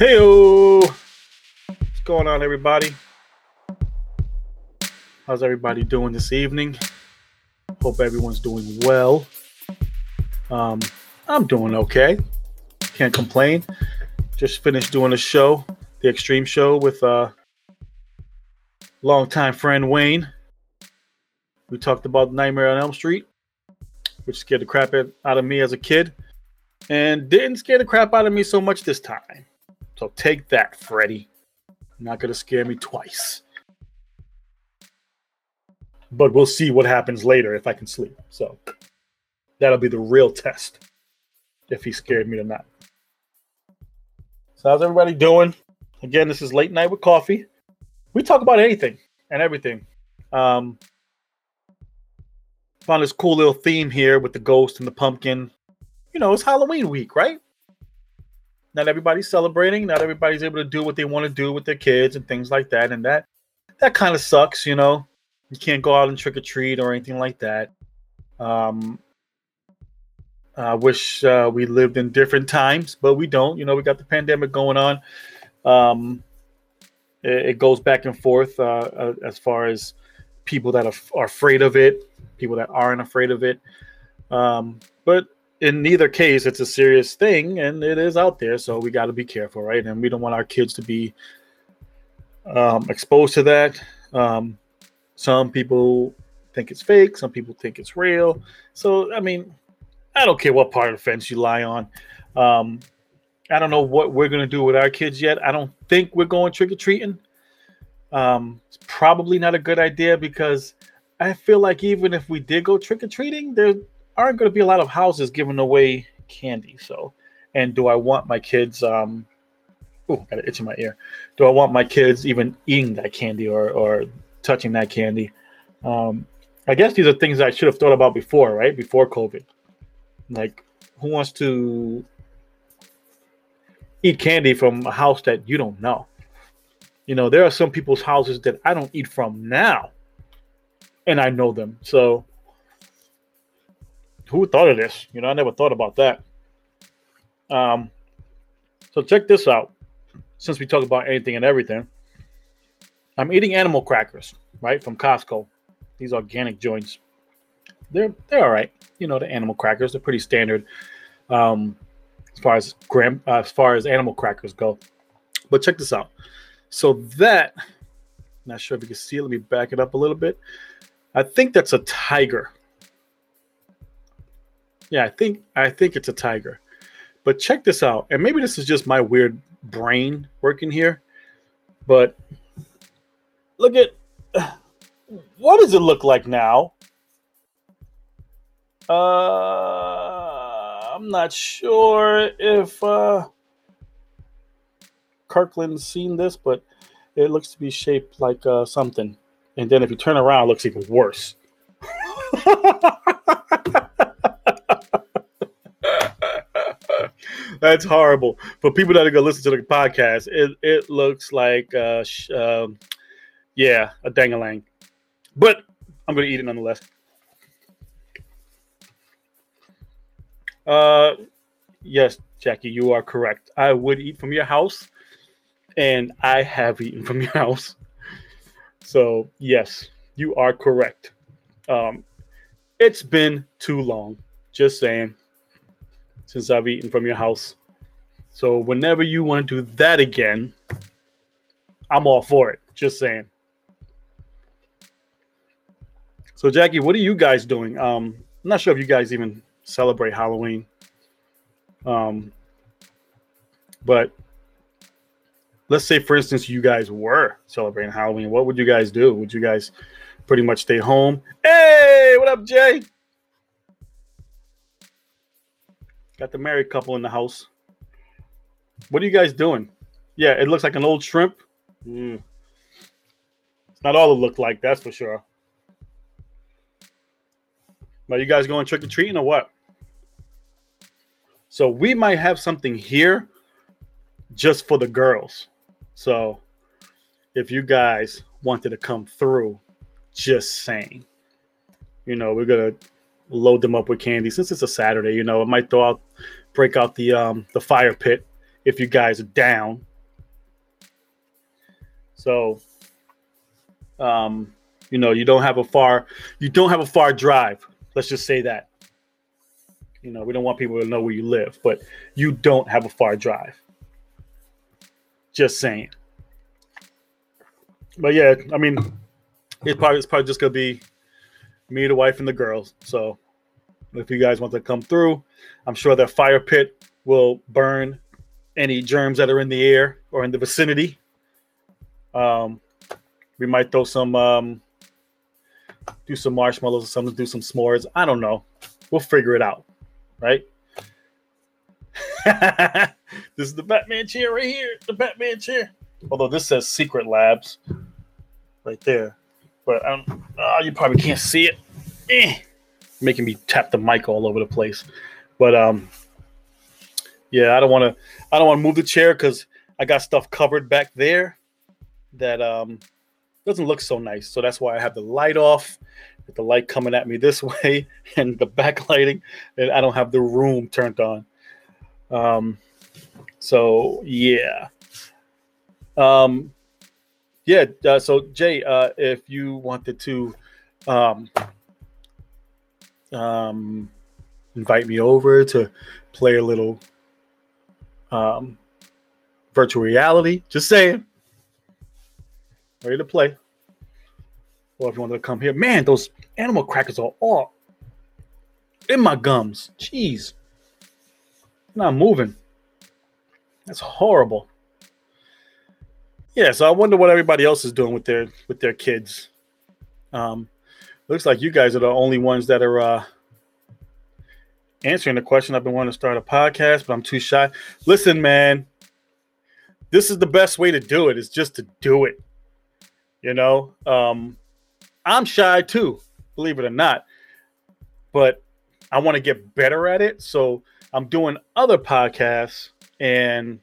Hey, what's going on, everybody? How's everybody doing this evening? Hope everyone's doing well. Um, I'm doing okay. Can't complain. Just finished doing a show, the Extreme Show, with uh, longtime friend Wayne. We talked about Nightmare on Elm Street, which scared the crap out of me as a kid, and didn't scare the crap out of me so much this time. So take that, Freddy. Not gonna scare me twice. But we'll see what happens later if I can sleep. So that'll be the real test if he scared me or not. So how's everybody doing? Again, this is late night with coffee. We talk about anything and everything. Um, found this cool little theme here with the ghost and the pumpkin. You know, it's Halloween week, right? Not everybody's celebrating. Not everybody's able to do what they want to do with their kids and things like that. And that that kind of sucks, you know. You can't go out and trick or treat or anything like that. Um, I wish uh, we lived in different times, but we don't. You know, we got the pandemic going on. Um, it, it goes back and forth uh, as far as people that are, are, afraid of it, people that aren't afraid of it. Um, but in neither case, it's a serious thing, and it is out there, so we got to be careful, right? And we don't want our kids to be um, exposed to that. Um, some people think it's fake, some people think it's real. So, I mean, I don't care what part of the fence you lie on. Um, I don't know what we're gonna do with our kids yet. I don't think we're going trick or treating. Um, it's probably not a good idea because I feel like even if we did go trick or treating, there aren't going to be a lot of houses giving away candy. So, and do I want my kids? Um, oh, got an itch in my ear. Do I want my kids even eating that candy or or touching that candy? Um, I guess these are things I should have thought about before, right? Before COVID. Like, who wants to eat candy from a house that you don't know? You know, there are some people's houses that I don't eat from now, and I know them. So who thought of this? You know, I never thought about that. Um, so check this out. Since we talk about anything and everything, I'm eating animal crackers, right, from Costco. These organic joints. They're they're all right. You know, the animal crackers. They're pretty standard um, as far as gram uh, as far as animal crackers go. But check this out. So that, not sure if you can see. Let me back it up a little bit. I think that's a tiger. Yeah, I think I think it's a tiger. But check this out. And maybe this is just my weird brain working here. But look at what does it look like now? Uh I'm not sure if uh Kirkland's seen this, but it looks to be shaped like uh, something. And then if you turn around, it looks even worse. That's horrible. For people that are gonna listen to the podcast, it, it looks like uh, sh- um, yeah, a dangalang. But I'm gonna eat it nonetheless. Uh, yes, Jackie, you are correct. I would eat from your house, and I have eaten from your house. So yes, you are correct. Um, it's been too long. Just saying since I've eaten from your house. So whenever you want to do that again, I'm all for it. Just saying. So Jackie, what are you guys doing? Um, I'm not sure if you guys even celebrate Halloween. Um, but let's say, for instance, you guys were celebrating Halloween. What would you guys do? Would you guys pretty much stay home? Hey, what up, Jay? Got the married couple in the house. What are you guys doing? Yeah, it looks like an old shrimp. Mm. It's not all it looked like, that's for sure. But you guys going trick or treating or what? So we might have something here just for the girls. So if you guys wanted to come through, just saying, you know, we're gonna load them up with candy since it's a Saturday. You know, it might throw out, break out the um the fire pit if you guys are down. So, um, you know, you don't have a far, you don't have a far drive. Let's just say that. You know, we don't want people to know where you live, but you don't have a far drive. Just saying. But yeah, I mean, it's probably it's probably just gonna be me, the wife, and the girls. So if you guys want to come through, I'm sure that fire pit will burn any germs that are in the air or in the vicinity. Um, we might throw some, um, do some marshmallows or something, do some s'mores. I don't know. We'll figure it out, right? this is the Batman chair right here. The Batman chair. Although this says Secret Labs right there, but um, uh, you probably can't see it. Eh. Making me tap the mic all over the place. But um, yeah, I don't want to. I don't want to move the chair because I got stuff covered back there that um doesn't look so nice. So that's why I have the light off, with the light coming at me this way, and the backlighting, and I don't have the room turned on. Um, so yeah. Um, yeah. Uh, so Jay, uh, if you wanted to, um, um, invite me over to play a little um, virtual reality. Just saying. Ready to play. Or if you wanted to come here, man, those animal crackers are all in my gums. Jeez. Not moving. That's horrible. Yeah, so I wonder what everybody else is doing with their with their kids. Um, looks like you guys are the only ones that are uh, answering the question. I've been wanting to start a podcast, but I'm too shy. Listen, man, this is the best way to do it. Is just to do it. You know, um, I'm shy too, believe it or not, but I want to get better at it. So I'm doing other podcasts, and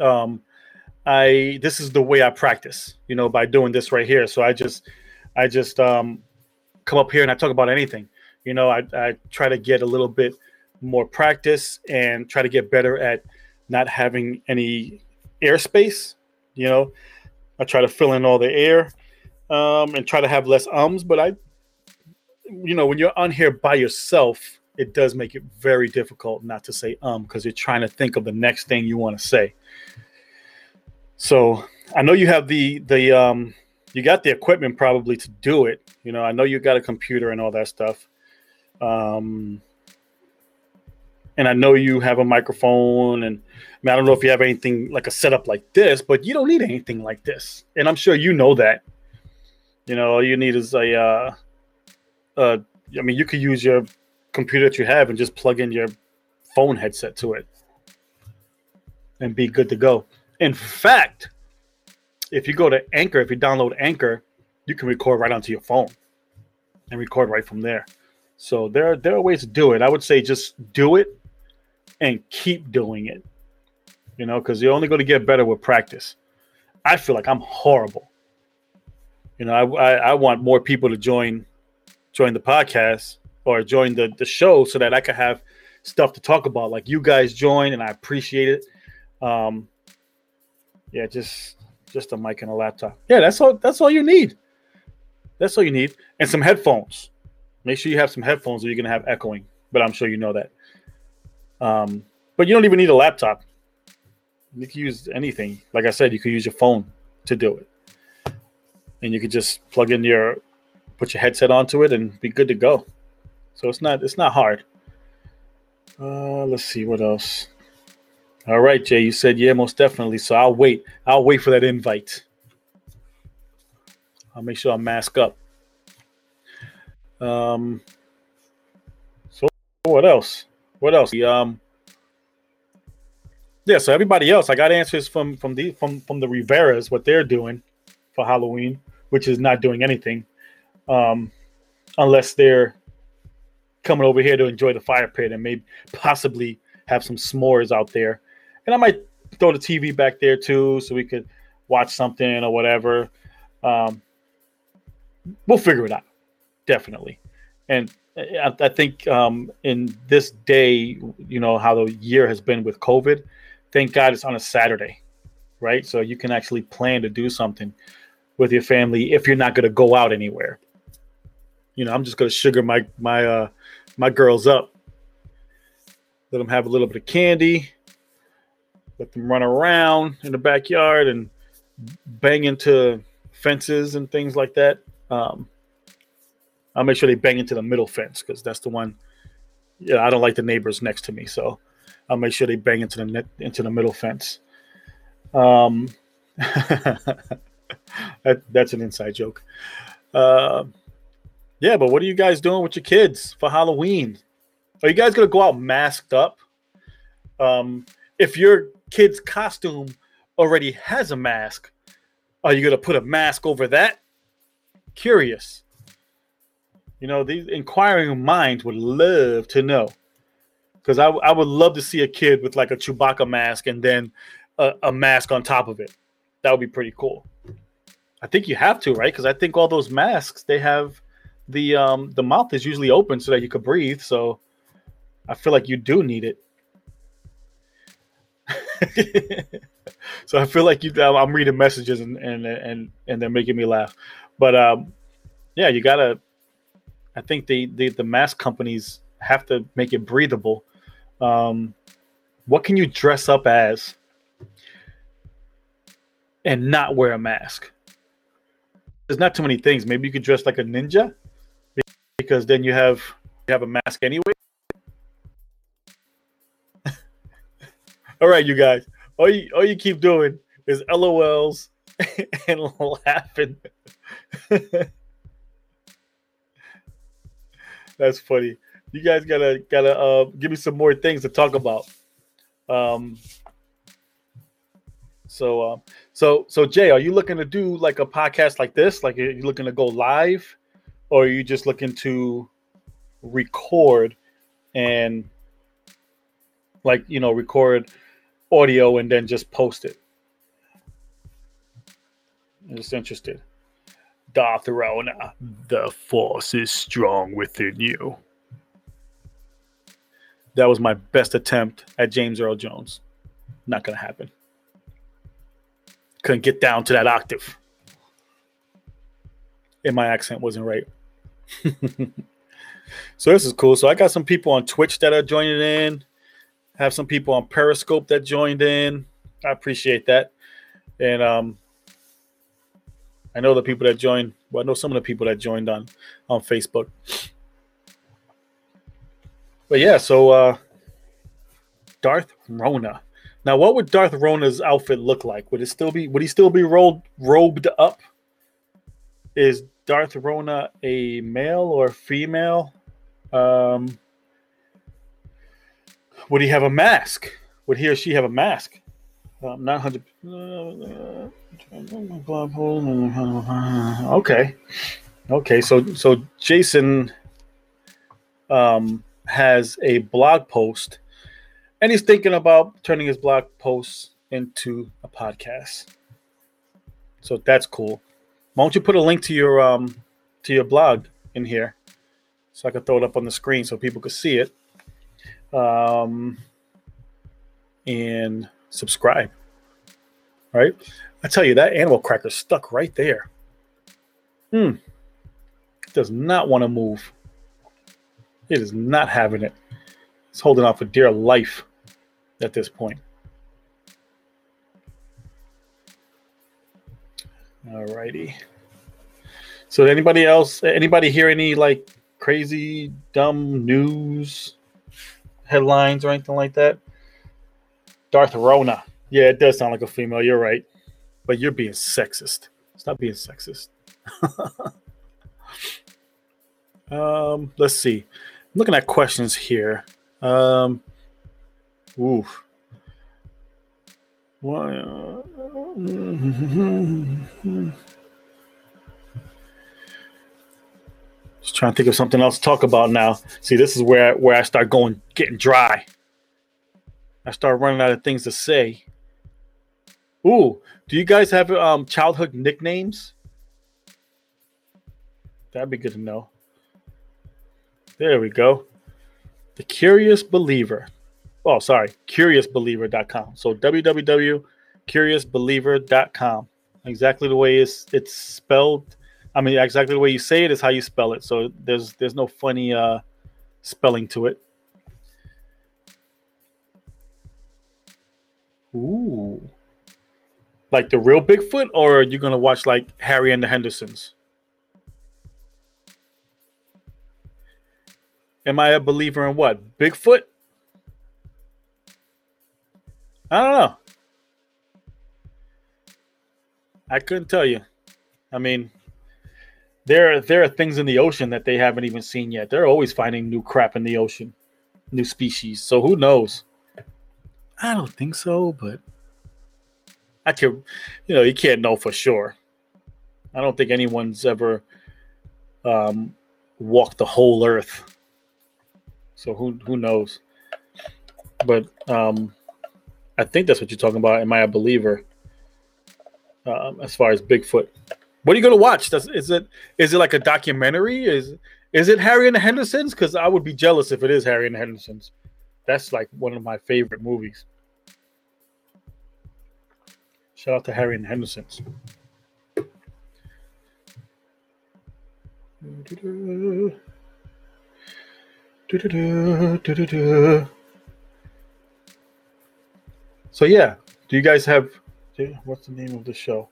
um, I this is the way I practice. You know, by doing this right here. So I just, I just um, come up here and I talk about anything you know, I, I try to get a little bit more practice and try to get better at not having any airspace. You know, I try to fill in all the air um, and try to have less ums. But I, you know, when you're on here by yourself, it does make it very difficult not to say um because you're trying to think of the next thing you want to say. So I know you have the the um you got the equipment probably to do it. You know, I know you got a computer and all that stuff. Um, and I know you have a microphone, and I, mean, I don't know if you have anything like a setup like this, but you don't need anything like this, and I'm sure you know that. You know, all you need is a. Uh, uh, I mean, you could use your computer that you have and just plug in your phone headset to it, and be good to go. In fact, if you go to Anchor, if you download Anchor, you can record right onto your phone and record right from there. So there, there are ways to do it. I would say just do it and keep doing it. You know, because you're only going to get better with practice. I feel like I'm horrible. You know, I, I, I want more people to join join the podcast or join the the show so that I can have stuff to talk about. Like you guys join, and I appreciate it. Um, yeah, just just a mic and a laptop. Yeah, that's all. That's all you need. That's all you need, and some headphones. Make sure you have some headphones or you're gonna have echoing, but I'm sure you know that. Um, but you don't even need a laptop. You can use anything. Like I said, you can use your phone to do it, and you could just plug in your, put your headset onto it, and be good to go. So it's not it's not hard. Uh, let's see what else. All right, Jay, you said yeah, most definitely. So I'll wait. I'll wait for that invite. I'll make sure I mask up. Um, so what else? What else? Um, yeah. So everybody else, I got answers from from the from from the Riveras what they're doing for Halloween, which is not doing anything, um, unless they're coming over here to enjoy the fire pit and maybe possibly have some s'mores out there. And I might throw the TV back there too, so we could watch something or whatever. Um, we'll figure it out definitely. And I, I think um, in this day, you know how the year has been with COVID. Thank God it's on a Saturday. right? So you can actually plan to do something with your family if you're not going to go out anywhere. You know, I'm just going to sugar my my uh my girls up. Let them have a little bit of candy. Let them run around in the backyard and bang into fences and things like that. Um, I'll make sure they bang into the middle fence because that's the one. Yeah, I don't like the neighbors next to me, so I'll make sure they bang into the net, into the middle fence. Um, that, that's an inside joke. Uh, yeah, but what are you guys doing with your kids for Halloween? Are you guys gonna go out masked up? Um, if your kid's costume already has a mask, are you gonna put a mask over that? Curious. You know, these inquiring minds would love to know. Because I, I would love to see a kid with like a Chewbacca mask and then a, a mask on top of it. That would be pretty cool. I think you have to, right? Because I think all those masks they have the um the mouth is usually open so that you could breathe. So I feel like you do need it. so I feel like you. I'm reading messages and and and and they're making me laugh. But um, yeah, you gotta. I think the the the mask companies have to make it breathable. Um, what can you dress up as and not wear a mask? There's not too many things. Maybe you could dress like a ninja because then you have you have a mask anyway. All right, you guys. All you all you keep doing is LOLs and laughing. That's funny. You guys gotta gotta uh, give me some more things to talk about. Um. So, uh, so, so Jay, are you looking to do like a podcast like this? Like, are you looking to go live, or are you just looking to record and, like, you know, record audio and then just post it? I'm just interested. Darth Rona, the force is strong within you. That was my best attempt at James Earl Jones. Not gonna happen. Couldn't get down to that octave. And my accent wasn't right. so this is cool. So I got some people on Twitch that are joining in. Have some people on Periscope that joined in. I appreciate that. And um I know the people that joined. Well, I know some of the people that joined on on Facebook. But yeah, so uh Darth Rona. Now, what would Darth Rona's outfit look like? Would it still be? Would he still be rolled robed up? Is Darth Rona a male or female? Um, would he have a mask? Would he or she have a mask? Um, not hundred. Okay, okay. So so Jason um, has a blog post and he's thinking about turning his blog posts into a podcast. So that's cool. Why don't you put a link to your um to your blog in here, so I can throw it up on the screen so people could see it. Um, and subscribe. Right? I tell you that animal cracker stuck right there. Hmm. Does not want to move. It is not having it. It's holding on for dear life at this point. All righty. So anybody else anybody hear any like crazy dumb news headlines or anything like that? Darth Rona. Yeah, it does sound like a female, you're right. But you're being sexist. Stop being sexist. um, let's see. I'm looking at questions here. Um, oof. Why? Uh, just trying to think of something else to talk about now. See, this is where where I start going, getting dry. I start running out of things to say. Ooh, do you guys have um childhood nicknames? That'd be good to know. There we go. The Curious Believer. Oh, sorry, curiousbeliever.com. So www curiousbeliever.com. Exactly the way it's it's spelled. I mean, exactly the way you say it is how you spell it. So there's there's no funny uh, spelling to it. Ooh. Like the real Bigfoot, or are you gonna watch like Harry and the Hendersons? Am I a believer in what? Bigfoot? I don't know. I couldn't tell you. I mean, there there are things in the ocean that they haven't even seen yet. They're always finding new crap in the ocean, new species. So who knows? I don't think so, but I could, you know, you can't know for sure. I don't think anyone's ever um, walked the whole earth. So who who knows? But um, I think that's what you're talking about. Am I a believer? Um, as far as Bigfoot, what are you gonna watch? Does is it is it like a documentary? Is is it Harry and the Hendersons? Because I would be jealous if it is Harry and the Hendersons. That's like one of my favorite movies. Shout out to Harry and the Hendersons. So yeah, do you guys have what's the name of the show?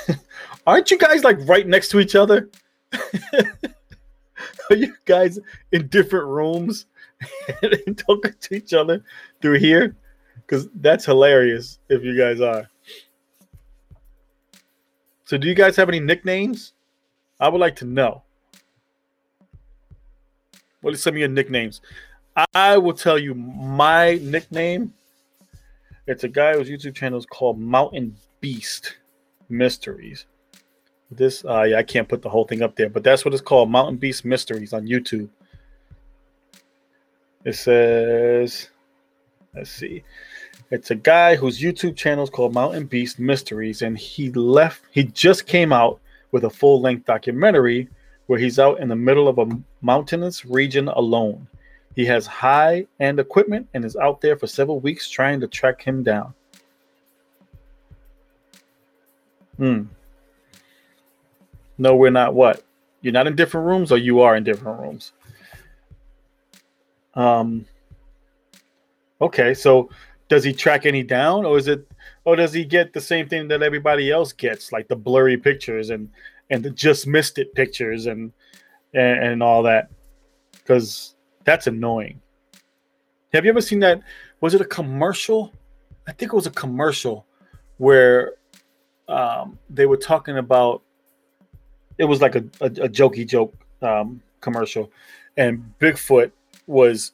Aren't you guys like right next to each other? Are you guys in different rooms and talking to each other through here? Because that's hilarious if you guys are. So, do you guys have any nicknames? I would like to know. What are some of your nicknames? I will tell you my nickname. It's a guy whose YouTube channel is called Mountain Beast Mysteries. This, uh, yeah, I can't put the whole thing up there, but that's what it's called Mountain Beast Mysteries on YouTube. It says, let's see. It's a guy whose YouTube channel is called Mountain Beast Mysteries, and he left, he just came out with a full length documentary where he's out in the middle of a mountainous region alone. He has high end equipment and is out there for several weeks trying to track him down. Hmm. No, we're not what? You're not in different rooms or you are in different rooms? Um Okay, so does he track any down or is it or does he get the same thing that everybody else gets like the blurry pictures and and the just missed it pictures and and, and all that because that's annoying have you ever seen that was it a commercial i think it was a commercial where um, they were talking about it was like a, a, a jokey joke um, commercial and bigfoot was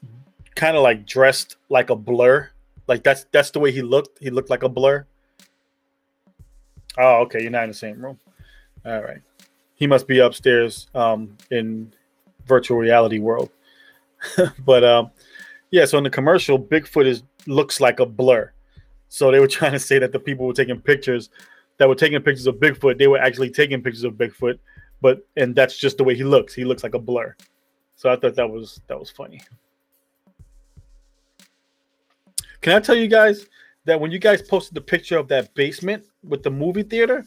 kind of like dressed like a blur like that's that's the way he looked. He looked like a blur. Oh, okay. You're not in the same room. All right. He must be upstairs um, in virtual reality world. but um, yeah, so in the commercial, Bigfoot is looks like a blur. So they were trying to say that the people were taking pictures that were taking pictures of Bigfoot. They were actually taking pictures of Bigfoot, but and that's just the way he looks. He looks like a blur. So I thought that was that was funny. Can I tell you guys that when you guys posted the picture of that basement with the movie theater,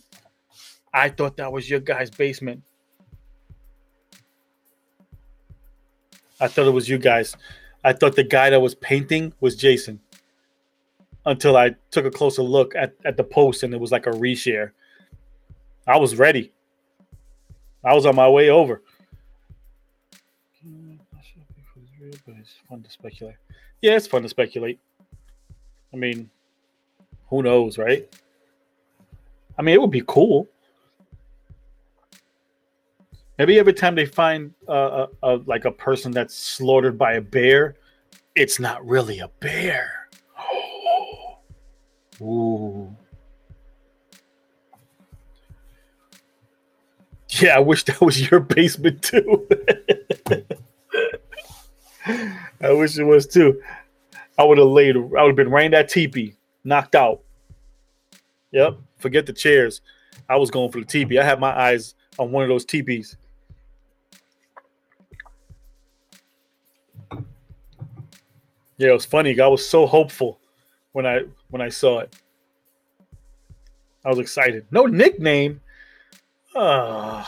I thought that was your guy's basement. I thought it was you guys. I thought the guy that was painting was Jason. Until I took a closer look at, at the post and it was like a reshare. I was ready. I was on my way over. But it's fun to speculate. Yeah, it's fun to speculate. I mean, who knows, right? I mean, it would be cool. Maybe every time they find a, a, like a person that's slaughtered by a bear, it's not really a bear. Ooh. Yeah, I wish that was your basement too. I wish it was too. I would have laid. I would have been right in that teepee, knocked out. Yep. Forget the chairs. I was going for the teepee. I had my eyes on one of those teepees. Yeah, it was funny. I was so hopeful when I when I saw it. I was excited. No nickname. Uh,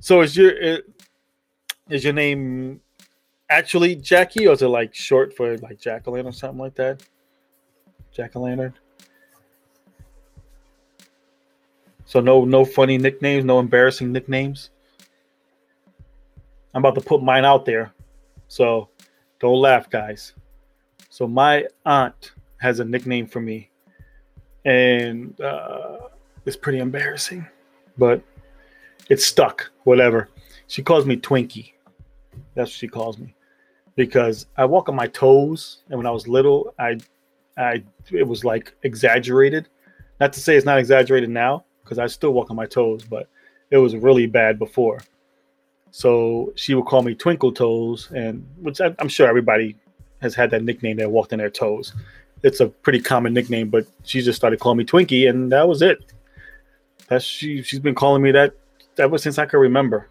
so is your is your name actually Jackie, or is it like short for like Jacqueline or something like that? Jack o' lantern. So no no funny nicknames, no embarrassing nicknames. I'm about to put mine out there. So don't laugh, guys. So my aunt has a nickname for me. And uh, it's pretty embarrassing. But it's stuck, whatever. She calls me Twinkie. That's what she calls me. Because I walk on my toes. And when I was little, I I it was like exaggerated. Not to say it's not exaggerated now, because I still walk on my toes, but it was really bad before. So she would call me Twinkle Toes, and which I, am sure everybody has had that nickname that walked in their toes. It's a pretty common nickname, but she just started calling me Twinkie, and that was it. That's she. She's been calling me that ever since I can remember.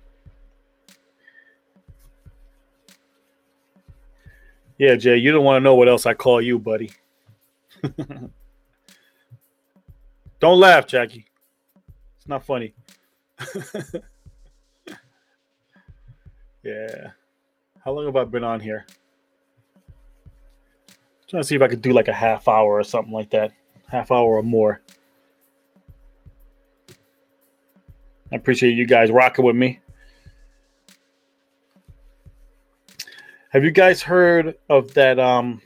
Yeah, Jay, you don't want to know what else I call you, buddy. don't laugh, Jackie. It's not funny. Yeah. How long have I been on here? Trying to see if I could do like a half hour or something like that. Half hour or more. I appreciate you guys rocking with me. Have you guys heard of that um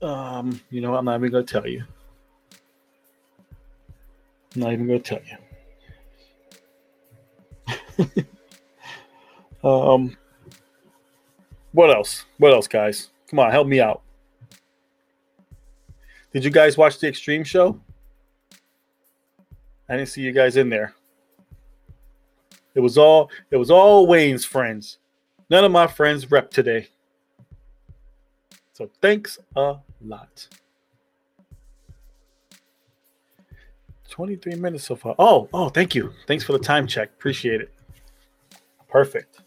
um you know I'm not even gonna tell you. I'm not even gonna tell you. um, what else? What else, guys? Come on, help me out. Did you guys watch the Extreme Show? I didn't see you guys in there. It was all it was all Wayne's friends. None of my friends rep today. So thanks a lot. 23 minutes so far. Oh, oh, thank you. Thanks for the time check. Appreciate it. Perfect.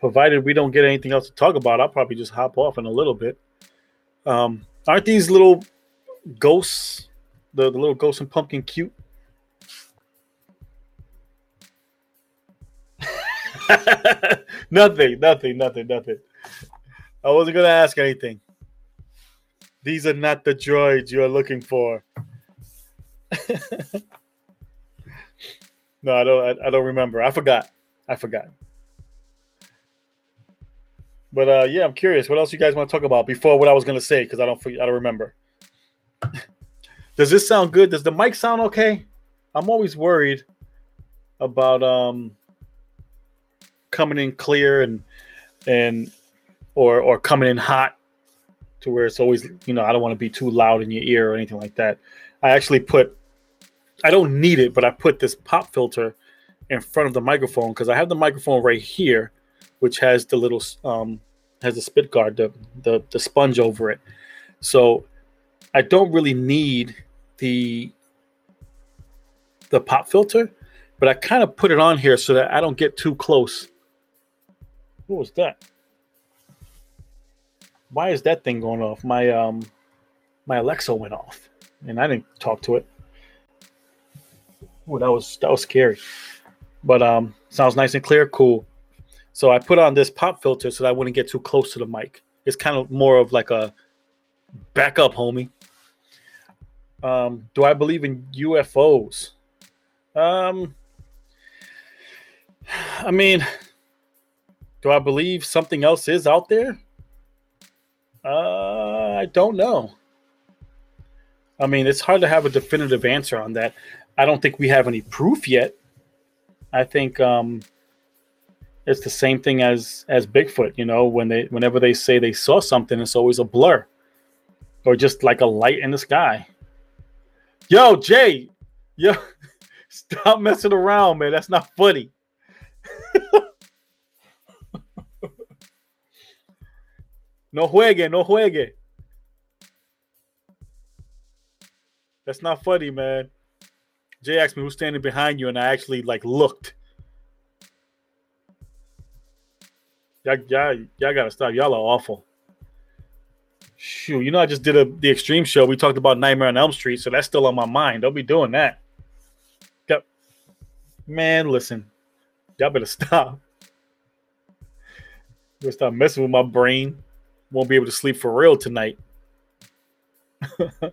Provided we don't get anything else to talk about, I'll probably just hop off in a little bit. Um, aren't these little ghosts, the, the little ghost and pumpkin cute? nothing, nothing, nothing, nothing. I wasn't gonna ask anything. These are not the droids you are looking for. No, I don't. I, I, don't remember. I forgot. I forgot. But uh, yeah, I'm curious. What else you guys want to talk about before what I was gonna say? Because I don't. I don't remember. Does this sound good? Does the mic sound okay? I'm always worried about um coming in clear and and or or coming in hot to where it's always you know I don't want to be too loud in your ear or anything like that. I actually put I don't need it, but I put this pop filter in front of the microphone because I have the microphone right here, which has the little um, has the spit guard, the, the the sponge over it. So I don't really need the the pop filter, but I kind of put it on here so that I don't get too close. What was that? Why is that thing going off? My um my Alexa went off and I didn't talk to it. Ooh, that was that was scary. But um, sounds nice and clear. Cool. So I put on this pop filter so that I wouldn't get too close to the mic. It's kind of more of like a backup, homie. Um, do I believe in UFOs? Um, I mean, do I believe something else is out there? Uh, I don't know. I mean, it's hard to have a definitive answer on that. I don't think we have any proof yet. I think um, it's the same thing as as Bigfoot. You know, when they whenever they say they saw something, it's always a blur, or just like a light in the sky. Yo, Jay, yo, stop messing around, man. That's not funny. no juegue, no juegue. That's not funny, man. Jay asked me who's standing behind you, and I actually like looked. Y'all, y'all, y'all gotta stop. Y'all are awful. Shoot, you know, I just did a the extreme show. We talked about Nightmare on Elm Street, so that's still on my mind. Don't be doing that. Yep. Man, listen, y'all better stop. Better stop messing with my brain. Won't be able to sleep for real tonight. All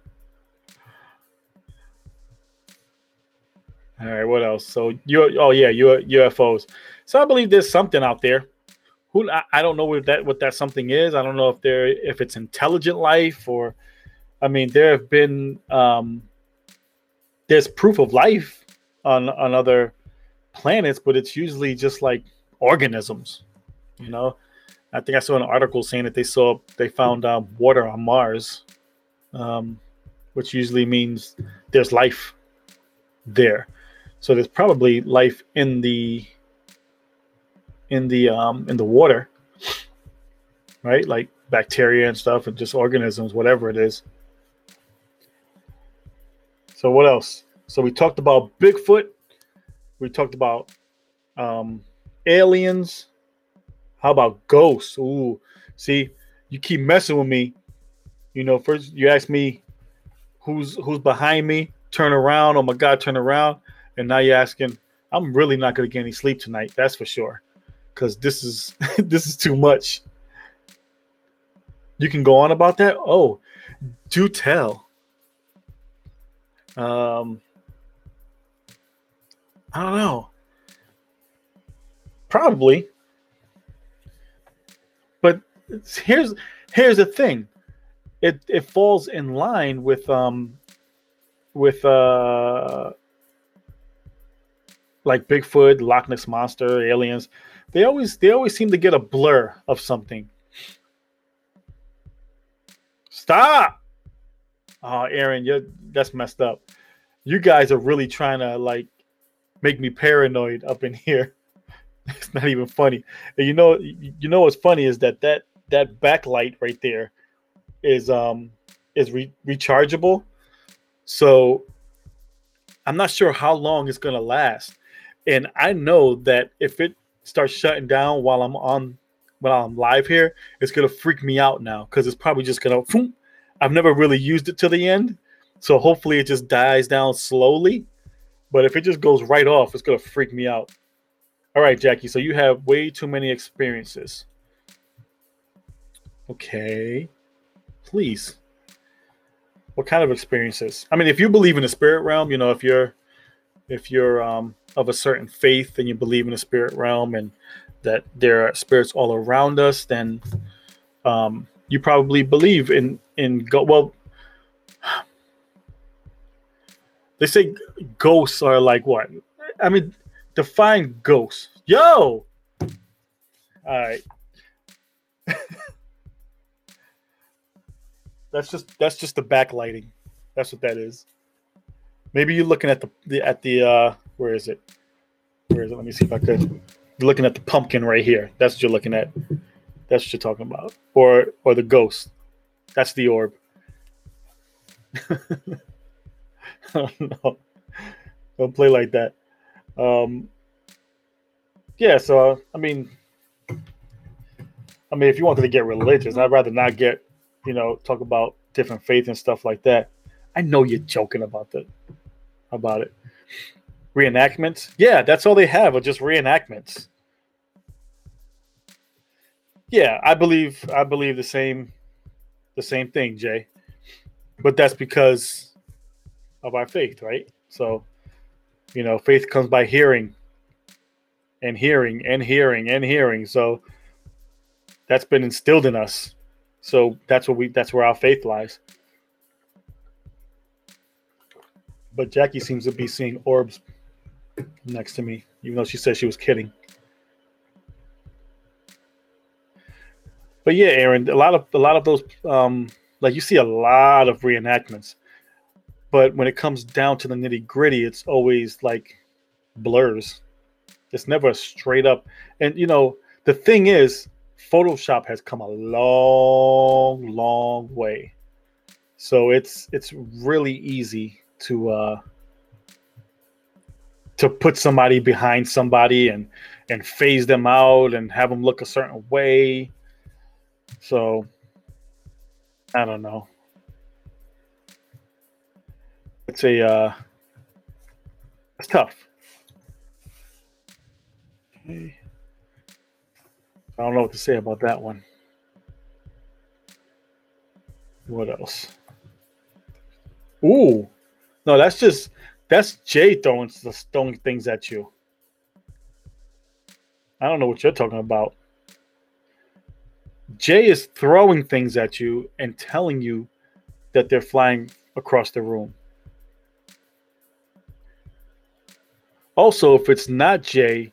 right, what else? So you oh yeah, you UFOs. So I believe there's something out there. Who I, I don't know what that what that something is. I don't know if there if it's intelligent life or I mean there have been um there's proof of life on on other planets, but it's usually just like organisms. You know, I think I saw an article saying that they saw they found um, water on Mars, um, which usually means there's life there. So there's probably life in the in the um in the water, right? Like bacteria and stuff, and just organisms, whatever it is. So what else? So we talked about Bigfoot. We talked about um, aliens. How about ghosts? Ooh, see, you keep messing with me. You know, first you ask me who's who's behind me. Turn around. Oh my God, turn around and now you're asking, I'm really not going to get any sleep tonight. That's for sure, because this is this is too much. You can go on about that. Oh, do tell. Um, I don't know. Probably. But here's here's the thing. It it falls in line with um with uh like Bigfoot, Loch Ness monster, aliens, they always they always seem to get a blur of something. Stop. Oh, Aaron, you that's messed up. You guys are really trying to like make me paranoid up in here. It's not even funny. And you know, you know what's funny is that that that backlight right there is um is re- rechargeable. So I'm not sure how long it's gonna last. And I know that if it starts shutting down while I'm on while I'm live here, it's gonna freak me out now because it's probably just gonna. Boom. I've never really used it to the end, so hopefully it just dies down slowly. But if it just goes right off, it's gonna freak me out. All right, Jackie. So you have way too many experiences. Okay, please. What kind of experiences? I mean, if you believe in the spirit realm, you know, if you're if you're um of a certain faith and you believe in the spirit realm and that there are spirits all around us, then um, you probably believe in in go. Well, they say ghosts are like what? I mean, define ghosts. Yo, all right. that's just that's just the backlighting. That's what that is. Maybe you're looking at the, the at the uh where is it? Where is it? Let me see if I could. You're looking at the pumpkin right here. That's what you're looking at. That's what you're talking about. Or or the ghost. That's the orb. no. Don't play like that. Um yeah, so uh, I mean I mean if you wanted to get religious, I'd rather not get, you know, talk about different faith and stuff like that. I know you're joking about that about it reenactments. Yeah, that's all they have are just reenactments. Yeah, I believe I believe the same the same thing, Jay. But that's because of our faith, right? So, you know, faith comes by hearing and hearing and hearing and hearing. So that's been instilled in us. So that's what we that's where our faith lies. But Jackie seems to be seeing orbs next to me, even though she said she was kidding. But yeah, Aaron, a lot of a lot of those, um, like you see a lot of reenactments, but when it comes down to the nitty gritty, it's always like blurs. It's never straight up. And you know, the thing is, Photoshop has come a long, long way. So it's it's really easy to uh, to put somebody behind somebody and and phase them out and have them look a certain way. So I don't know. It's a uh, it's tough. Okay. I don't know what to say about that one. What else? Ooh, no, that's just that's Jay throwing throwing things at you. I don't know what you're talking about. Jay is throwing things at you and telling you that they're flying across the room. Also, if it's not Jay,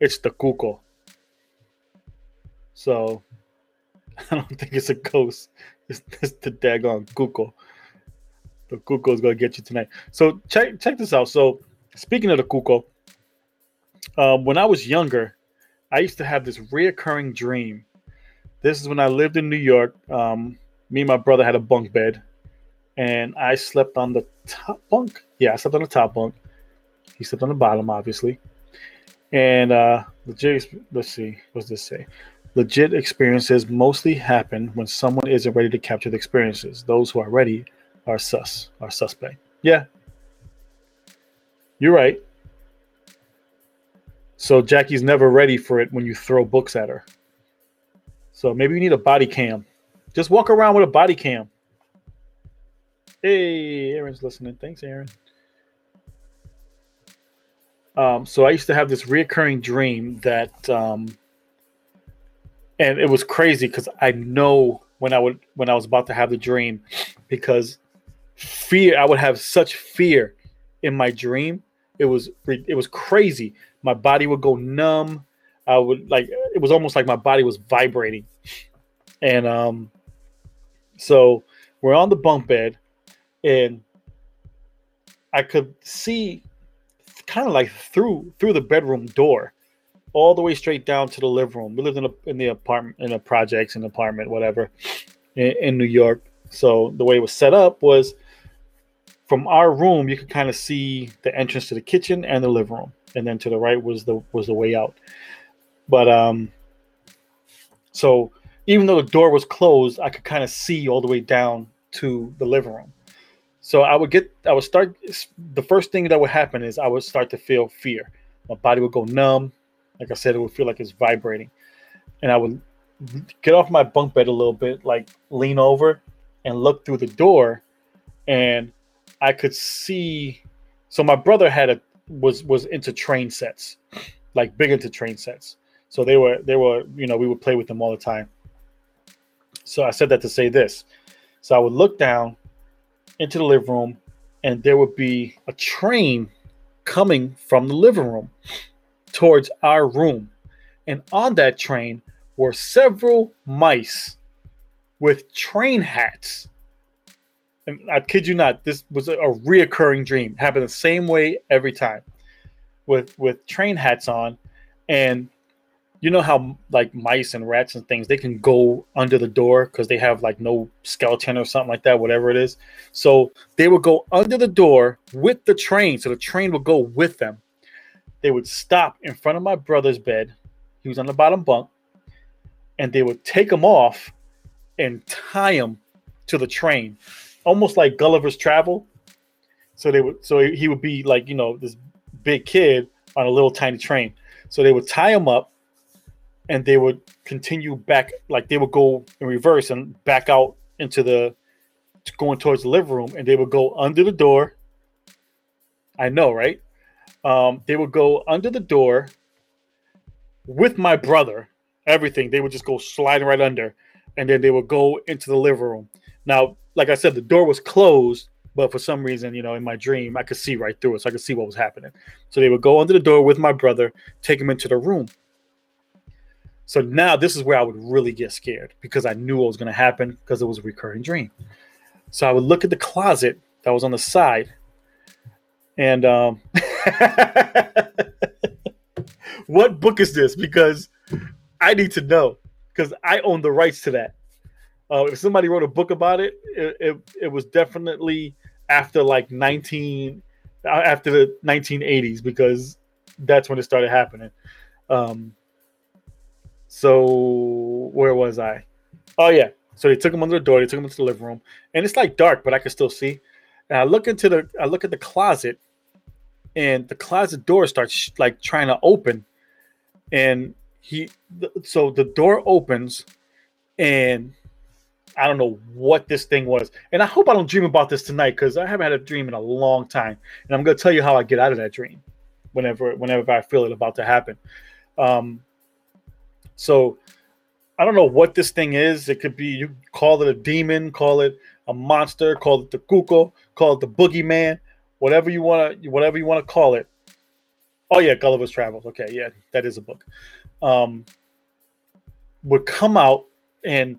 it's the Cuco. So I don't think it's a ghost. It's, it's the daggone Cuco. The Cuco is gonna get you tonight. So check check this out. So speaking of the Cuco, um, when I was younger, I used to have this reoccurring dream. This is when I lived in New York. Um, me and my brother had a bunk bed, and I slept on the top bunk. Yeah, I slept on the top bunk. He slept on the bottom, obviously. And uh, legit, let's see, what's this say? Legit experiences mostly happen when someone isn't ready to capture the experiences. Those who are ready are sus, are suspect. Yeah, you're right. So Jackie's never ready for it when you throw books at her. So maybe you need a body cam. Just walk around with a body cam. Hey, Aaron's listening. Thanks, Aaron. Um, so I used to have this reoccurring dream that, um, and it was crazy because I know when I would when I was about to have the dream, because fear I would have such fear in my dream. It was it was crazy. My body would go numb. I would like it was almost like my body was vibrating, and um, so we're on the bunk bed, and I could see kind of like through through the bedroom door, all the way straight down to the living room. We lived in a in the apartment in a projects, an apartment, whatever, in, in New York. So the way it was set up was from our room, you could kind of see the entrance to the kitchen and the living room, and then to the right was the was the way out. But um, so even though the door was closed, I could kind of see all the way down to the living room. So I would get, I would start. The first thing that would happen is I would start to feel fear. My body would go numb. Like I said, it would feel like it's vibrating, and I would get off my bunk bed a little bit, like lean over and look through the door, and I could see. So my brother had a was was into train sets, like big into train sets. So they were they were you know we would play with them all the time. So I said that to say this. So I would look down into the living room, and there would be a train coming from the living room towards our room. And on that train were several mice with train hats. And I kid you not, this was a, reoccurring dream. Happened the same way every time. With with train hats on. And you know how like mice and rats and things they can go under the door because they have like no skeleton or something like that whatever it is so they would go under the door with the train so the train would go with them they would stop in front of my brother's bed he was on the bottom bunk and they would take him off and tie him to the train almost like gulliver's travel. So they would so he would be like you know this big kid on a little tiny train. So they would tie him up and they would continue back like they would go in reverse and back out into the going towards the living room and they would go under the door. I know right? Um, they would go under the door with my brother everything. They would just go sliding right under and then they would go into the living room. Now like i said the door was closed but for some reason you know in my dream i could see right through it so i could see what was happening so they would go under the door with my brother take him into the room so now this is where I would really get scared because I knew what was going to happen because it was a recurring dream. So I would look at the closet that was on the side, and um, what book is this? Because I need to know because I own the rights to that. Uh, if somebody wrote a book about it, it, it, it was definitely after like 19 uh, after the 1980s because that's when it started happening. Um, so where was I? Oh yeah. So they took him under the door. They took him into the living room, and it's like dark, but I can still see. And I look into the, I look at the closet, and the closet door starts like trying to open, and he, so the door opens, and I don't know what this thing was. And I hope I don't dream about this tonight because I haven't had a dream in a long time. And I'm gonna tell you how I get out of that dream whenever whenever I feel it about to happen. Um so I don't know what this thing is. It could be you call it a demon, call it a monster, call it the cuco, call it the boogeyman, whatever you want to whatever you want to call it. Oh yeah, Gulliver's Travels. Okay, yeah, that is a book. Um would come out and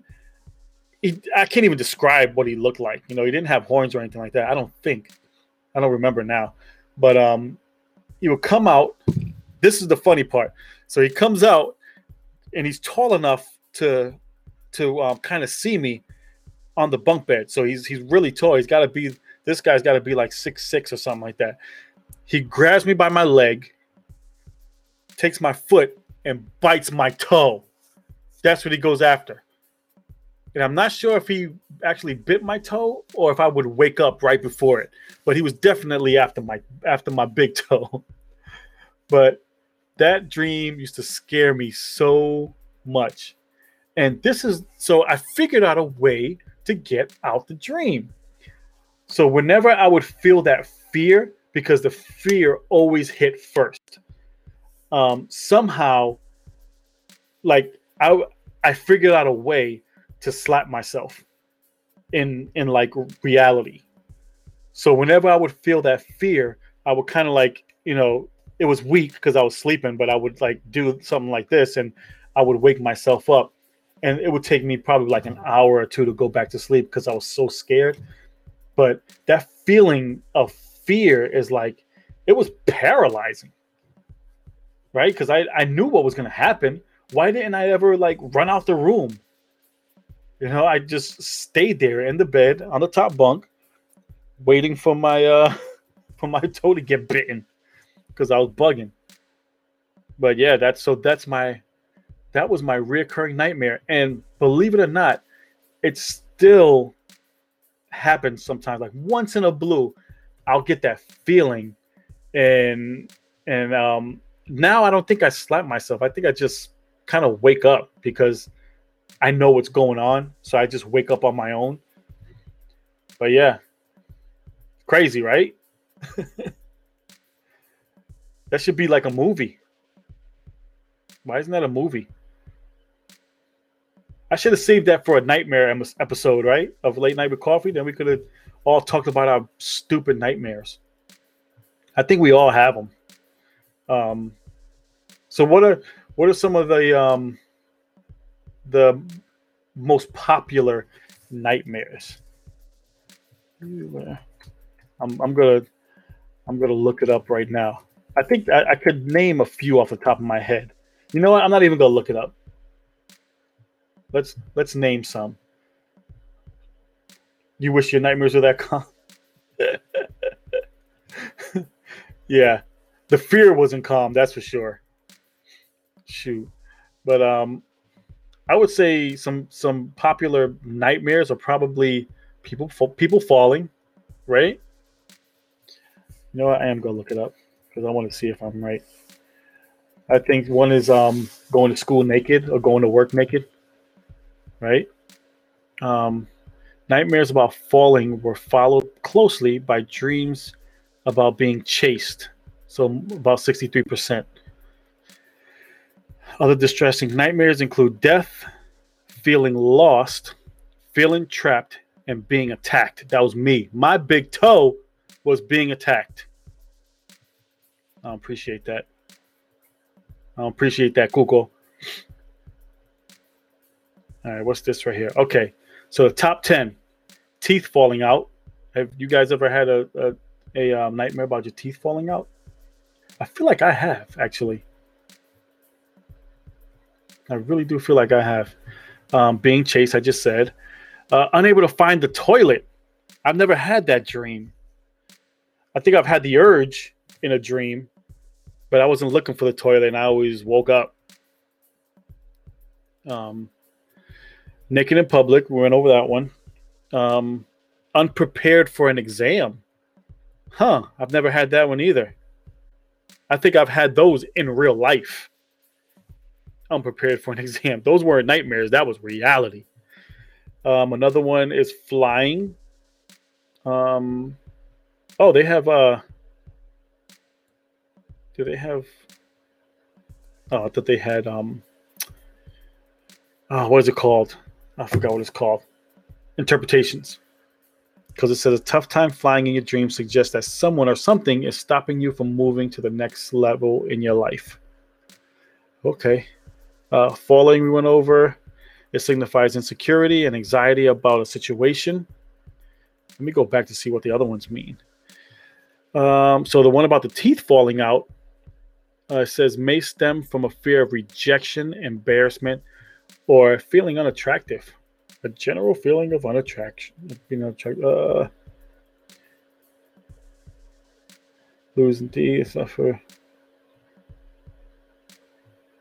he, I can't even describe what he looked like. You know, he didn't have horns or anything like that. I don't think. I don't remember now. But um he would come out. This is the funny part. So he comes out and he's tall enough to to um, kind of see me on the bunk bed. So he's he's really tall. He's got to be this guy's got to be like six six or something like that. He grabs me by my leg, takes my foot, and bites my toe. That's what he goes after and I'm not sure if he actually bit my toe or if I would wake up right before it. But he was definitely after my after my big toe. but that dream used to scare me so much. And this is so I figured out a way to get out the dream. So whenever I would feel that fear, because the fear always hit first, um, somehow, like I I figured out a way to slap myself in in like reality. So whenever I would feel that fear, I would kind of like, you know, it was weak because I was sleeping, but I would like do something like this and I would wake myself up. And it would take me probably like an hour or two to go back to sleep because I was so scared. But that feeling of fear is like it was paralyzing. Right? Because I, I knew what was gonna happen. Why didn't I ever like run out the room? You know, I just stayed there in the bed on the top bunk, waiting for my uh for my toe to get bitten because I was bugging. But yeah, that's so that's my that was my reoccurring nightmare. And believe it or not, it still happens sometimes. Like once in a blue, I'll get that feeling. And and um now I don't think I slap myself. I think I just kind of wake up because I know what's going on, so I just wake up on my own. But yeah, crazy, right? that should be like a movie. Why isn't that a movie? I should have saved that for a nightmare episode, right? Of late night with coffee. Then we could have all talked about our stupid nightmares. I think we all have them. Um, so what are what are some of the um, the most popular nightmares. I'm, I'm gonna I'm gonna look it up right now. I think I, I could name a few off the top of my head. You know what? I'm not even gonna look it up. Let's let's name some. You wish your nightmares were that calm. yeah, the fear wasn't calm. That's for sure. Shoot, but um, I would say some some popular nightmares are probably people people falling, right? You know what? I am gonna look it up because I want to see if I'm right. I think one is um, going to school naked or going to work naked, right? Um, nightmares about falling were followed closely by dreams about being chased, so about sixty-three percent. Other distressing nightmares include death, feeling lost, feeling trapped, and being attacked. That was me. My big toe was being attacked. I appreciate that. I appreciate that, Google. All right, what's this right here? Okay, so the top 10 teeth falling out. Have you guys ever had a, a, a um, nightmare about your teeth falling out? I feel like I have, actually. I really do feel like I have. Um, being chased, I just said. Uh, unable to find the toilet. I've never had that dream. I think I've had the urge in a dream, but I wasn't looking for the toilet and I always woke up. Um, Naked in public, we went over that one. Um, unprepared for an exam. Huh, I've never had that one either. I think I've had those in real life. Unprepared for an exam. Those weren't nightmares, that was reality. Um, another one is flying. Um, oh, they have uh do they have oh that they had um oh what is it called? I forgot what it's called. Interpretations. Because it says a tough time flying in your dreams suggests that someone or something is stopping you from moving to the next level in your life. Okay. Uh, falling, we went over. It signifies insecurity and anxiety about a situation. Let me go back to see what the other ones mean. Um, so the one about the teeth falling out uh, says may stem from a fear of rejection, embarrassment, or feeling unattractive. A general feeling of unattraction. You know, uh, losing teeth, suffer.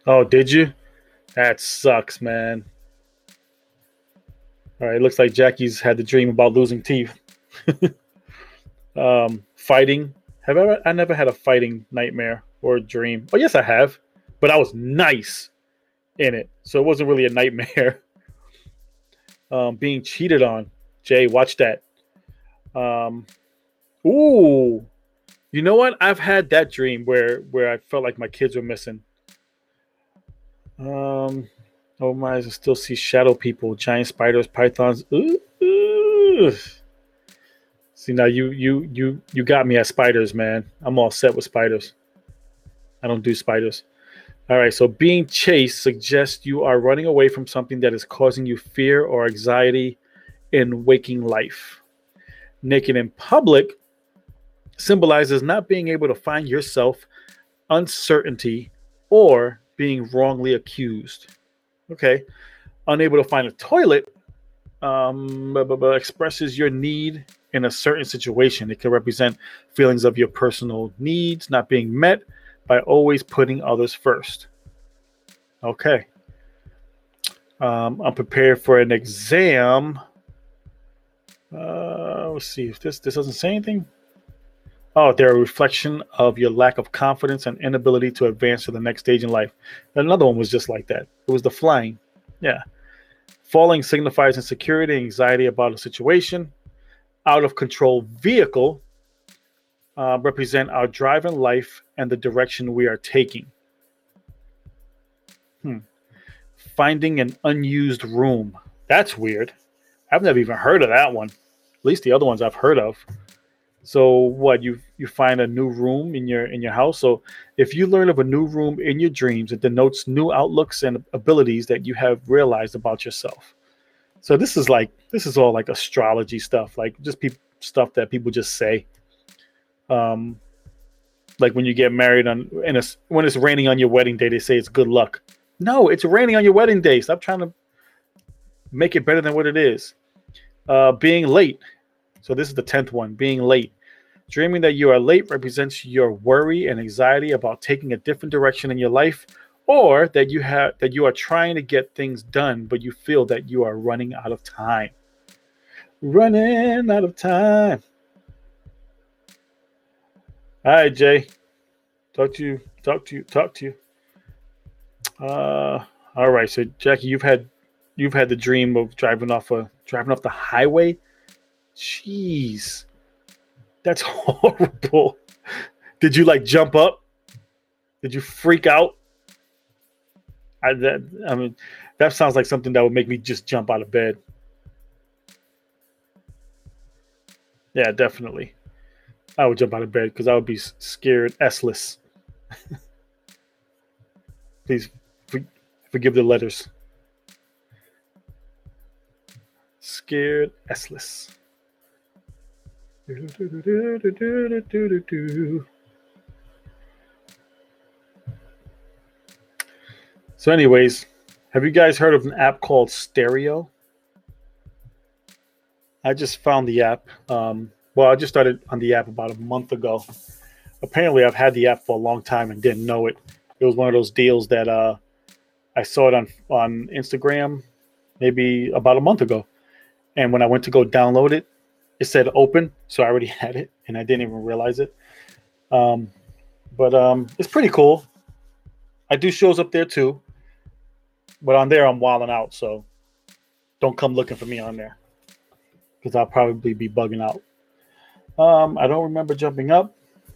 Oh, did you? That sucks, man. All right, looks like Jackie's had the dream about losing teeth. um, fighting. Have I ever? I never had a fighting nightmare or dream. Oh yes, I have, but I was nice in it, so it wasn't really a nightmare. um, being cheated on. Jay, watch that. Um, ooh, you know what? I've had that dream where where I felt like my kids were missing. Um, Oh my! I still see shadow people, giant spiders, pythons. Ooh, ooh. See now, you you you you got me at spiders, man. I'm all set with spiders. I don't do spiders. All right. So being chased suggests you are running away from something that is causing you fear or anxiety in waking life. Naked in public symbolizes not being able to find yourself, uncertainty, or being wrongly accused. Okay. Unable to find a toilet um, but, but, but expresses your need in a certain situation. It can represent feelings of your personal needs not being met by always putting others first. Okay. Um, I'm prepared for an exam. Uh, let's see if this this doesn't say anything. Oh, they're a reflection of your lack of confidence and inability to advance to the next stage in life. Another one was just like that. It was the flying. Yeah. Falling signifies insecurity, anxiety about a situation. Out of control vehicle uh, represent our drive in life and the direction we are taking. Hmm. Finding an unused room. That's weird. I've never even heard of that one. At least the other ones I've heard of. So what you you find a new room in your in your house. So if you learn of a new room in your dreams, it denotes new outlooks and abilities that you have realized about yourself. So this is like this is all like astrology stuff, like just pe- stuff that people just say. Um, like when you get married on in a when it's raining on your wedding day, they say it's good luck. No, it's raining on your wedding day. Stop trying to make it better than what it is. Uh, being late. So this is the tenth one. Being late. Dreaming that you are late represents your worry and anxiety about taking a different direction in your life or that you have that you are trying to get things done but you feel that you are running out of time. Running out of time. All right, Jay. Talk to you. Talk to you. Talk to you. Uh all right. So Jackie, you've had you've had the dream of driving off a driving off the highway. Jeez. That's horrible. Did you like jump up? Did you freak out? I that I mean, that sounds like something that would make me just jump out of bed. Yeah, definitely. I would jump out of bed because I would be scared S-less. Please for, forgive the letters. Scared S-less. So, anyways, have you guys heard of an app called Stereo? I just found the app. Um, well, I just started on the app about a month ago. Apparently, I've had the app for a long time and didn't know it. It was one of those deals that uh, I saw it on on Instagram, maybe about a month ago. And when I went to go download it, it said open, so I already had it, and I didn't even realize it. Um, but um, it's pretty cool. I do shows up there too, but on there I'm wilding out, so don't come looking for me on there because I'll probably be bugging out. Um, I don't remember jumping up,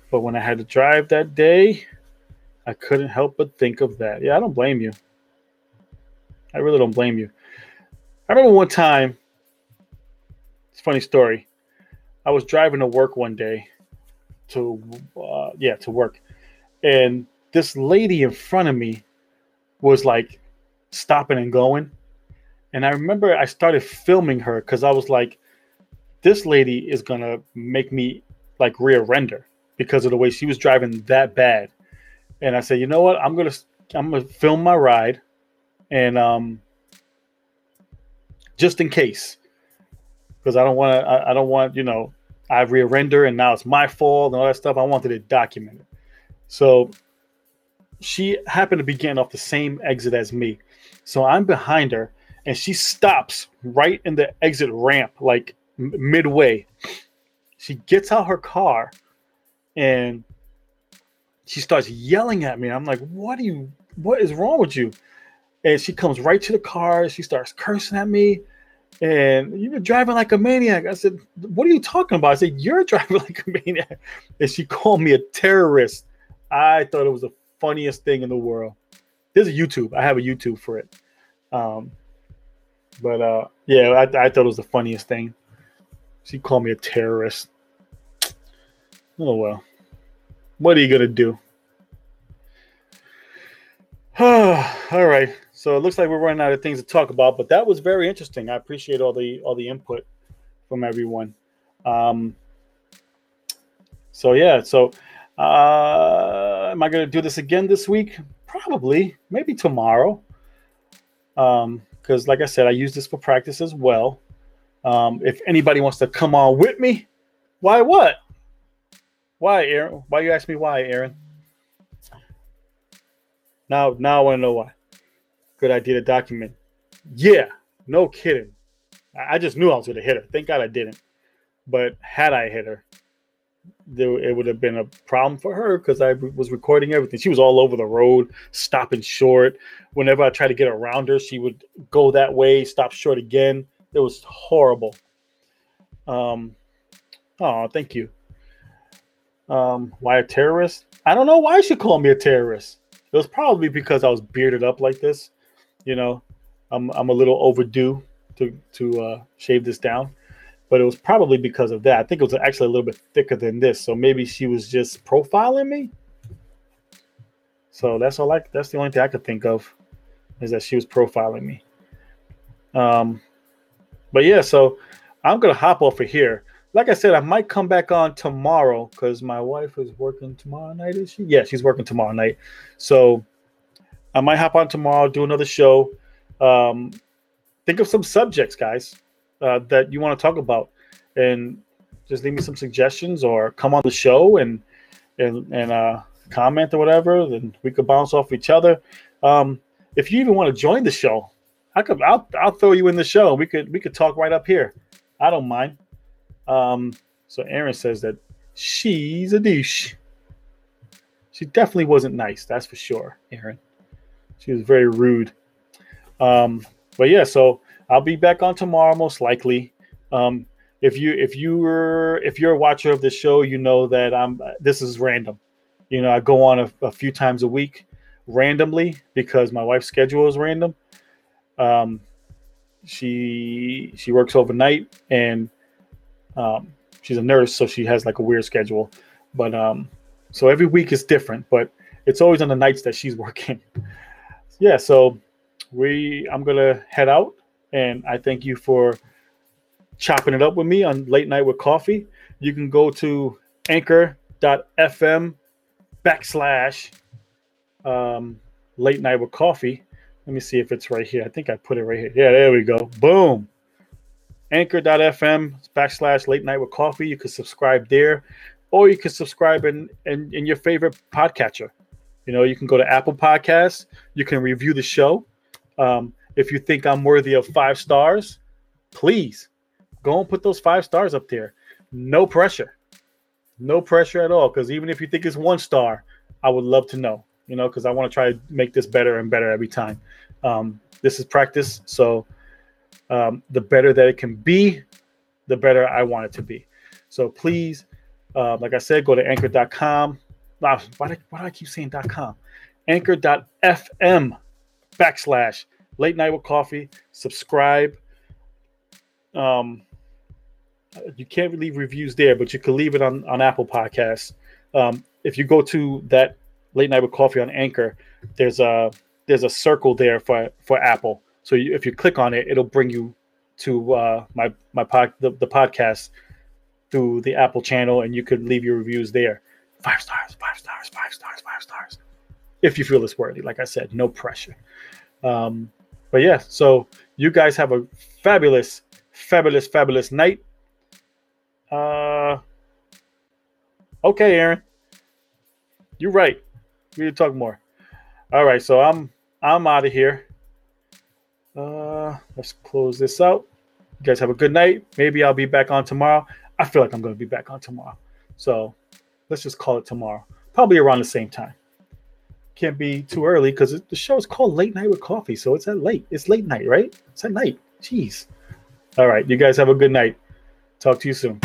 but when I had to drive that day, I couldn't help but think of that. Yeah, I don't blame you. I really don't blame you. I remember one time, it's a funny story. I was driving to work one day to, uh, yeah, to work. And this lady in front of me was like stopping and going. And I remember I started filming her because I was like, this lady is to make me like rear render because of the way she was driving that bad. And I said, you know what? I'm to, I'm to film my ride and, um, just in case, because I don't want to, I, I don't want, you know, I rear render and now it's my fault and all that stuff. I wanted it documented. So she happened to be getting off the same exit as me. So I'm behind her and she stops right in the exit ramp, like m- midway. She gets out her car and she starts yelling at me. I'm like, what are you, what is wrong with you? And she comes right to the car. She starts cursing at me and you're driving like a maniac. I said, What are you talking about? I said, You're driving like a maniac. And she called me a terrorist. I thought it was the funniest thing in the world. There's a YouTube. I have a YouTube for it. Um, but uh, yeah, I, I thought it was the funniest thing. She called me a terrorist. Oh well. What are you gonna do? All right. So it looks like we're running out of things to talk about, but that was very interesting. I appreciate all the all the input from everyone. Um, so yeah, so uh, am I going to do this again this week? Probably, maybe tomorrow. Um, because like I said, I use this for practice as well. Um, if anybody wants to come on with me, why what? Why, Aaron? Why you ask me why, Aaron? Now, now I want to know why good idea to document. Yeah, no kidding. I just knew I was going to hit her. Thank God I didn't. But had I hit her, there, it would have been a problem for her because I was recording everything. She was all over the road, stopping short. Whenever I tried to get around her, she would go that way, stop short again. It was horrible. Um, oh, thank you. Um, why a terrorist? I don't know why she called me a terrorist. It was probably because I was bearded up like this you know, I'm I'm a little overdue to to uh, shave this down, but it was probably because of that. I think it was actually a little bit thicker than this, so maybe she was just profiling me. So that's all I that's the only thing I could think of is that she was profiling me. Um, but yeah, so I'm gonna hop off of here. Like I said, I might come back on tomorrow because my wife is working tomorrow night. Is she? Yeah, she's working tomorrow night. So I might hop on tomorrow, do another show. Um, think of some subjects, guys, uh, that you want to talk about, and just leave me some suggestions or come on the show and and and uh, comment or whatever. Then we could bounce off each other. Um, if you even want to join the show, I could. I'll I'll throw you in the show. We could we could talk right up here. I don't mind. Um, so Aaron says that she's a douche. She definitely wasn't nice. That's for sure, Aaron. She was very rude. Um, but yeah, so I'll be back on tomorrow most likely. Um, if you if you were if you're a watcher of the show, you know that I'm this is random. You know, I go on a, a few times a week randomly because my wife's schedule is random. Um, she she works overnight and um, she's a nurse, so she has like a weird schedule. But um, so every week is different, but it's always on the nights that she's working yeah, so we I'm gonna head out, and I thank you for chopping it up with me on late night with coffee. You can go to anchor.fm backslash um, late night with coffee. Let me see if it's right here. I think I put it right here. Yeah, there we go. Boom. Anchor.fm backslash late night with coffee. You can subscribe there, or you can subscribe in, in, in your favorite podcatcher. You know, you can go to Apple Podcasts. You can review the show. Um, If you think I'm worthy of five stars, please go and put those five stars up there. No pressure. No pressure at all. Because even if you think it's one star, I would love to know, you know, because I want to try to make this better and better every time. Um, this is practice. So um, the better that it can be, the better I want it to be. So please, uh, like I said, go to anchor.com. Why do, why do I keep saying .com? Anchor.fm backslash late night with coffee. Subscribe. Um, you can't leave reviews there, but you can leave it on, on Apple Podcasts. Um, if you go to that late night with coffee on Anchor, there's a there's a circle there for for Apple. So you, if you click on it, it'll bring you to uh, my my pod the, the podcast through the Apple channel, and you could leave your reviews there. Five stars, five stars, five stars, five stars. If you feel it's worthy, like I said, no pressure. Um, but yeah, so you guys have a fabulous, fabulous, fabulous night. Uh, okay, Aaron, you're right. We need to talk more. All right, so I'm I'm out of here. Uh, let's close this out. You guys have a good night. Maybe I'll be back on tomorrow. I feel like I'm going to be back on tomorrow. So let's just call it tomorrow, probably around the same time. Can't be too early because the show is called Late Night with Coffee. So it's at late. It's late night, right? It's at night. Jeez. All right. You guys have a good night. Talk to you soon.